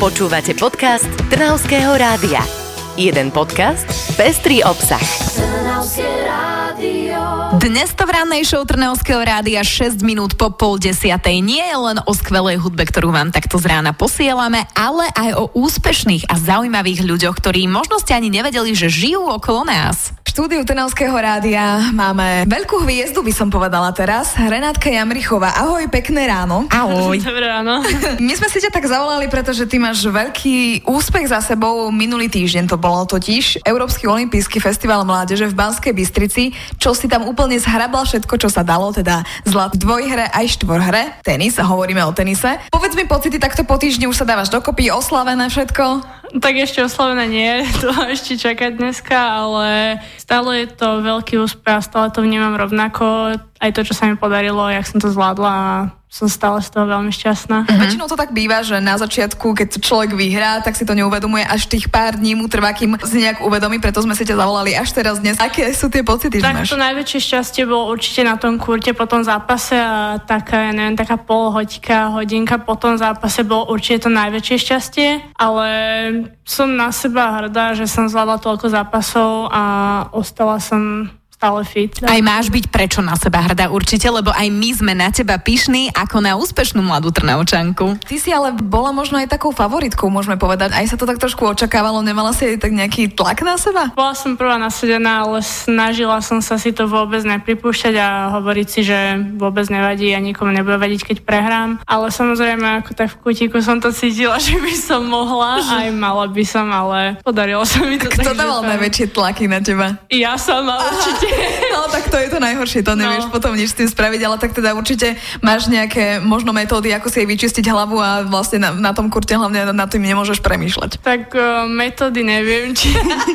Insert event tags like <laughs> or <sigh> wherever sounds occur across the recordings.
Počúvate podcast Trnavského rádia. Jeden podcast, pestrý obsah. Dnes to v rannej show Trnavského rádia 6 minút po pol desiatej nie je len o skvelej hudbe, ktorú vám takto z rána posielame, ale aj o úspešných a zaujímavých ľuďoch, ktorí možno ste ani nevedeli, že žijú okolo nás. Štúdiu Trnavského rádia máme veľkú hviezdu, by som povedala teraz, Renátka Jamrichová. Ahoj, pekné ráno. Ahoj. <laughs> Dobré ráno. <laughs> My sme si ťa tak zavolali, pretože ty máš veľký úspech za sebou. Minulý týždeň to bolo totiž Európsky olimpijský festival mládeže v Banskej Bystrici, čo si tam úplne zhrabal všetko, čo sa dalo, teda zlat v dvojhre aj štvorhre, tenis, a hovoríme o tenise. Povedz mi pocity, takto po týždni už sa dávaš dokopy, oslavené všetko. Tak ešte oslovené nie, <laughs> to ešte čakať dneska, ale stále je to veľký úspech a stále to vnímam rovnako. Aj to, čo sa mi podarilo, jak som to zvládla a som stále z toho veľmi šťastná. Mm-hmm. Väčšinou to tak býva, že na začiatku, keď človek vyhrá, tak si to neuvedomuje, až tých pár dní mu trvá, kým si nejak uvedomí, preto sme si ťa zavolali až teraz dnes. Aké sú tie pocity, tak že máš? to najväčšie šťastie bolo určite na tom kurte po tom zápase a taká, ja neviem, taká polhoďka, hodinka po tom zápase bolo určite to najväčšie šťastie, ale som na seba hrdá, že som zvládla toľko zápasov a ostala som stále fit. Aj máš byť prečo na seba hrdá určite, lebo aj my sme na teba pyšní ako na úspešnú mladú Trnaučanku. Ty si ale bola možno aj takou favoritkou, môžeme povedať. Aj sa to tak trošku očakávalo, nemala si aj tak nejaký tlak na seba? Bola som prvá nasedená, ale snažila som sa si to vôbec nepripúšťať a hovoriť si, že vôbec nevadí a nikomu nebude vadiť, keď prehrám. Ale samozrejme, ako tak v kutíku som to cítila, <laughs> že by som mohla, aj mala by som, ale podarilo sa mi to. Kto takže dával najväčšie tlaky na teba? Ja sama určite. <laughs> No tak to je to najhoršie, to nevieš No. potom nič s tým spraviť, ale tak teda určite máš nejaké možno metódy, ako si jej vyčistiť hlavu a vlastne na, na tom kurte hlavne na tým nemôžeš premýšľať. Tak uh, metódy neviem, či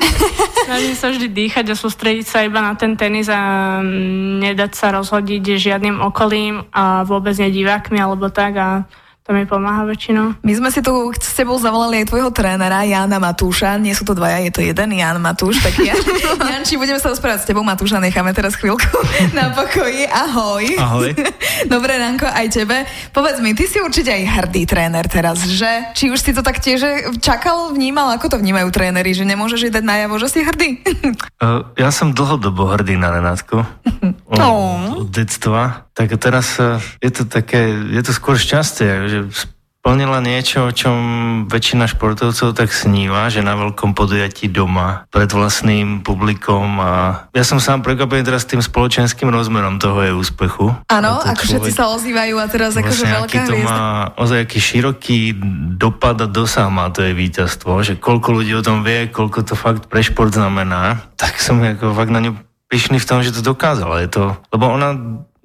<laughs> snažím sa vždy dýchať a sústrediť sa iba na ten tenis a mm, nedať sa rozhodiť žiadnym okolím a vôbec nie divákmi alebo tak a to mi pomáha väčšinou. My sme si tu s tebou zavolali aj tvojho trénera Jana Matúša. Nie sú to dvaja, je to jeden Jan Matúš. Tak Jan, <laughs> Janči, budeme sa rozprávať s tebou. Matúša necháme teraz chvíľku <laughs> na pokoji. Ahoj. Ahoj. <laughs> Dobré ránko aj tebe. Povedz mi, ty si určite aj hrdý tréner teraz, že? Či už si to tak tiež čakal, vnímal, ako to vnímajú tréneri, že nemôžeš dať najavo, že si hrdý? Uh, ja som dlhodobo hrdý na Renátku. Od, No. detstva. Tak teraz uh, je to také, je to skôr šťastie, že splnila niečo, o čom väčšina športovcov tak sníva, že na veľkom podujatí doma, pred vlastným publikom a ja som sám prekvapený teraz tým spoločenským rozmerom toho jej úspechu. Áno, A to ako všetci sa ozývajú a teraz akože Vlastne, veľká aký to hviezda. má ozaj aký široký dopad a dosah má to jej víťazstvo, že koľko ľudí o tom vie, koľko to fakt pre šport znamená, tak som ako fakt na ňu pyšný v tom, že to dokázala. Je to, lebo ona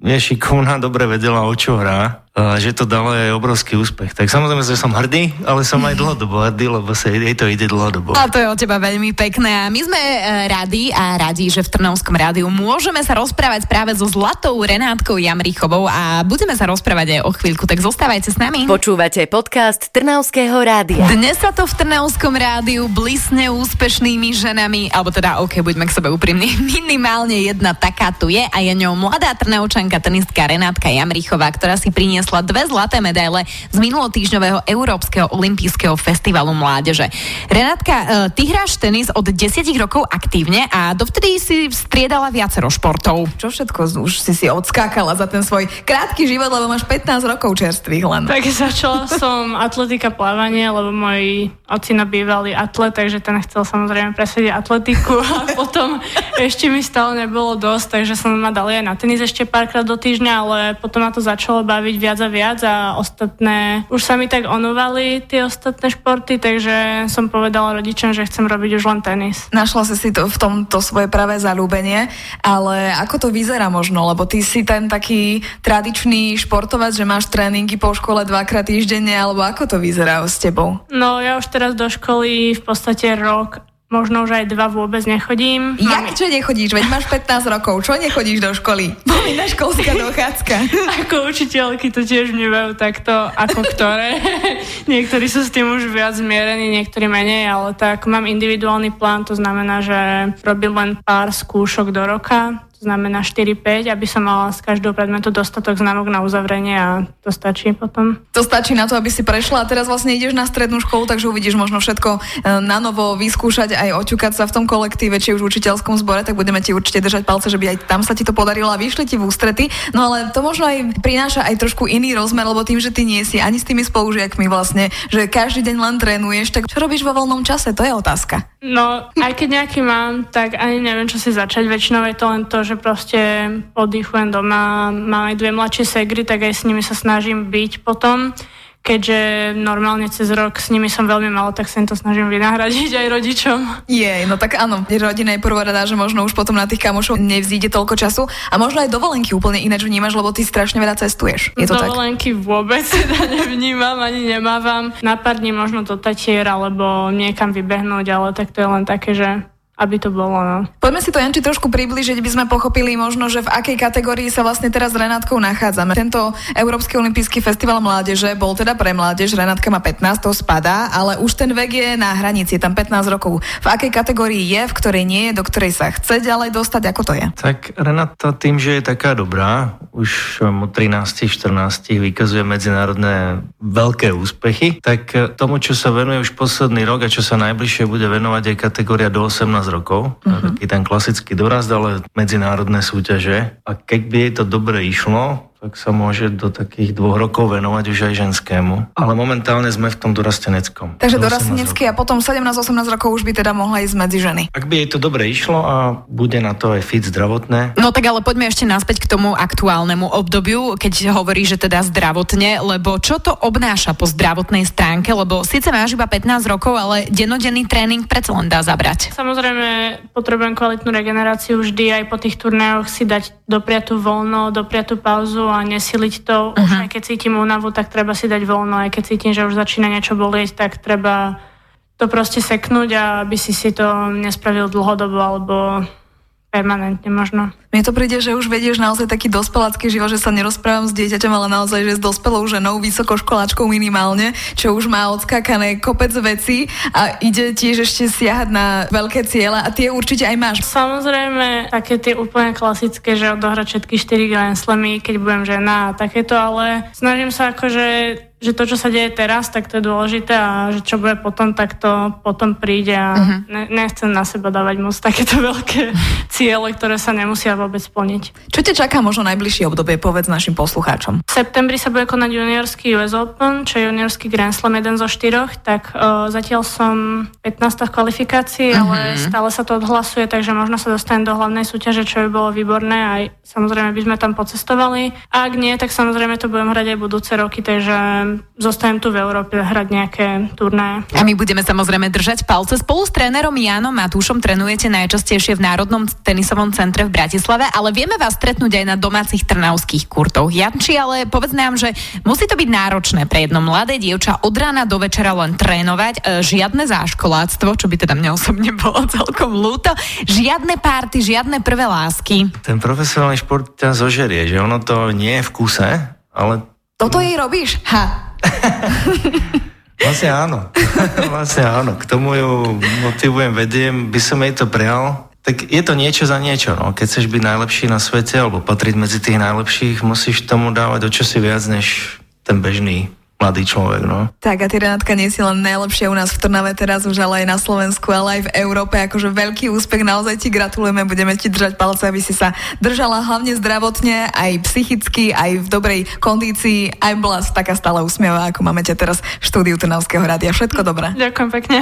je šikovná, dobre vedela, o čo hrá, že to dalo aj obrovský úspech. Tak samozrejme, že som hrdý, ale som aj <laughs> dlhodobo hrdý, lebo sa jej to ide dlhodobo. A to je od teba veľmi pekné. A my sme e, radi a radi, že v Trnovskom rádiu môžeme sa rozprávať práve so Zlatou Renátkou Jamrichovou a budeme sa rozprávať aj o chvíľku, tak zostávajte s nami. Počúvate podcast Trnavského rádia. Dnes sa to v Trnavskom rádiu blisne úspešnými ženami, alebo teda, ok, buďme k sebe úprimní, <laughs> minimálne jedna taká tu je a je ňou mladá Trnavčanka, tenistka Renátka Jamrichová, ktorá si priniesla dve zlaté medaile z minulotýždňového Európskeho olympijského festivalu mládeže. Renátka, e, ty hráš tenis od 10 rokov aktívne a dovtedy si striedala viacero športov. Čo všetko už si si odskákala za ten svoj krátky život, lebo máš 15 rokov čerstvých len. Tak začala <laughs> som atletika plávanie, lebo môj ocino bývalý atlet, takže ten chcel samozrejme presediť atletiku a <laughs> potom ešte mi stále nebolo dosť, takže som ma dali aj na tenis ešte párkrát do týždňa, ale potom ma to začalo baviť viac a viac a ostatné, už sa mi tak onovali tie ostatné športy, takže som povedala rodičom, že chcem robiť už len tenis. Našla si si to v tomto svoje pravé zalúbenie, ale ako to vyzerá možno, lebo ty si ten taký tradičný športovec, že máš tréningy po škole dvakrát týždenne, alebo ako to vyzerá s tebou? No ja už teraz do školy v podstate rok možno už aj dva vôbec nechodím. Jak čo nechodíš? Veď máš 15 rokov, čo nechodíš do školy? Povinná školská <laughs> dochádzka. Ako učiteľky to tiež vnímajú takto, ako ktoré. <laughs> niektorí sú s tým už viac zmierení, niektorí menej, ale tak mám individuálny plán, to znamená, že robím len pár skúšok do roka, to znamená 4-5, aby som mala z každého predmetu dostatok známok na uzavrenie a to stačí potom. To stačí na to, aby si prešla a teraz vlastne ideš na strednú školu, takže uvidíš možno všetko e, na novo vyskúšať aj oťukať sa v tom kolektíve, či už v učiteľskom zbore, tak budeme ti určite držať palce, že by aj tam sa ti to podarilo a vyšli ti v ústrety. No ale to možno aj prináša aj trošku iný rozmer, lebo tým, že ty nie si ani s tými spolužiakmi vlastne, že každý deň len trénuješ, tak čo robíš vo voľnom čase? To je otázka. No, aj keď nejaký mám, tak ani neviem, čo si začať. Väčšinou je to len to, že proste oddychujem doma, mám aj dve mladšie segry, tak aj s nimi sa snažím byť potom keďže normálne cez rok s nimi som veľmi malo, tak sa im to snažím vynahradiť aj rodičom. Je, no tak áno, rodina je rada, že možno už potom na tých kamošov nevzíde toľko času a možno aj dovolenky úplne ináč vnímaš, lebo ty strašne veľa cestuješ. Je to dovolenky tak? vôbec <laughs> teda nevnímam, ani nemávam. Na pár dní možno do Tatier alebo niekam vybehnúť, ale tak to je len také, že aby to bolo. No. Poďme si to, Janči, trošku približiť, by sme pochopili možno, že v akej kategórii sa vlastne teraz s Renátkou nachádzame. Tento Európsky olimpijský festival mládeže bol teda pre mládež, Renátka má 15, to spadá, ale už ten vek je na hranici, je tam 15 rokov. V akej kategórii je, v ktorej nie je, do ktorej sa chce ďalej dostať, ako to je? Tak Renáta tým, že je taká dobrá, už od 13, 14 vykazuje medzinárodné veľké úspechy, tak tomu, čo sa venuje už posledný rok a čo sa najbližšie bude venovať je kategória do 18 rokov, uh-huh. taký ten klasický dorast, ale medzinárodné súťaže. A keď by jej to dobre išlo, tak sa môže do takých dvoch rokov venovať už aj ženskému. Ale momentálne sme v tom dorasteneckom. Takže dorastenecký a potom 17-18 rokov už by teda mohla ísť medzi ženy. Ak by jej to dobre išlo a bude na to aj fit zdravotné. No tak ale poďme ešte naspäť k tomu aktuálnemu obdobiu, keď hovorí, že teda zdravotne, lebo čo to obnáša po zdravotnej stránke, lebo síce máš iba 15 rokov, ale dennodenný tréning predsa len dá zabrať. Samozrejme, potrebujem kvalitnú regeneráciu vždy aj po tých turnajoch si dať dopriatú voľno, dopriatú pauzu a nesiliť to. Uh-huh. Už aj keď cítim únavu, tak treba si dať voľno. Aj keď cítim, že už začína niečo bolieť, tak treba to proste seknúť a aby si si to nespravil dlhodobo alebo permanentne možno. Mne to príde, že už vedieš naozaj taký dospelácky život, že sa nerozprávam s dieťaťom, ale naozaj, že s dospelou ženou, vysokoškoláčkou minimálne, čo už má odskákané kopec veci a ide tiež ešte siahať na veľké ciele a tie určite aj máš. Samozrejme, také tie úplne klasické, že odohrať všetky 4 Grand Slamy, keď budem žena a takéto, ale snažím sa akože že to, čo sa deje teraz, tak to je dôležité a že čo bude potom, tak to potom príde a uh-huh. ne, nechcem na seba dávať moc takéto <laughs> veľké ciele, ktoré sa nemusia vôbec splniť. Čo ťa čaká možno najbližšie obdobie, povedz našim poslucháčom? V septembri sa bude konať juniorský US Open, čo je juniorský Grand Slam, jeden zo štyroch, tak uh, zatiaľ som 15 v kvalifikácii, uh-huh. ale stále sa to odhlasuje, takže možno sa dostanem do hlavnej súťaže, čo by bolo výborné, aj samozrejme by sme tam pocestovali. A ak nie, tak samozrejme to budem hrať aj budúce roky, takže zostanem tu v Európe hrať nejaké turné. A my budeme samozrejme držať palce. Spolu s trénerom Jánom Matúšom trénujete najčastejšie v Národnom tenisovom centre v Bratislave, ale vieme vás stretnúť aj na domácich trnavských kurtoch. Janči, ale povedz nám, že musí to byť náročné pre jedno mladé dievča od rána do večera len trénovať, e, žiadne záškoláctvo, čo by teda mňa osobne <laughs> bolo celkom ľúto, žiadne párty, žiadne prvé lásky. Ten profesionálny šport ťa zožerie, že ono to nie je v kuse, ale toto jej robíš? Ha. <laughs> vlastne áno. <laughs> vlastne áno. K tomu ju motivujem, vediem, by som jej to prijal. Tak je to niečo za niečo, no. Keď chceš byť najlepší na svete alebo patriť medzi tých najlepších, musíš tomu dávať o čosi viac než ten bežný mladý človek. No. Tak a ty Renátka nie si len najlepšia u nás v Trnave teraz už, ale aj na Slovensku, ale aj v Európe. Akože veľký úspech, naozaj ti gratulujeme, budeme ti držať palce, aby si sa držala hlavne zdravotne, aj psychicky, aj v dobrej kondícii, aj bola taká stále usmievá, ako máme ťa teraz v štúdiu Trnavského rádia. Všetko dobré. Ďakujem pekne.